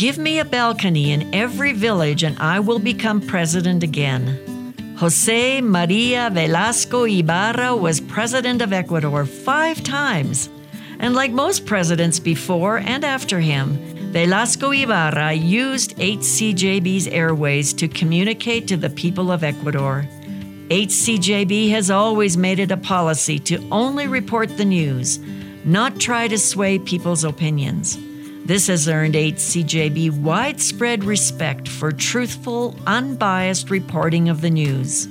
Give me a balcony in every village and I will become president again. Jose Maria Velasco Ibarra was president of Ecuador five times. And like most presidents before and after him, Velasco Ibarra used HCJB's airways to communicate to the people of Ecuador. HCJB has always made it a policy to only report the news, not try to sway people's opinions. This has earned HCJB widespread respect for truthful, unbiased reporting of the news.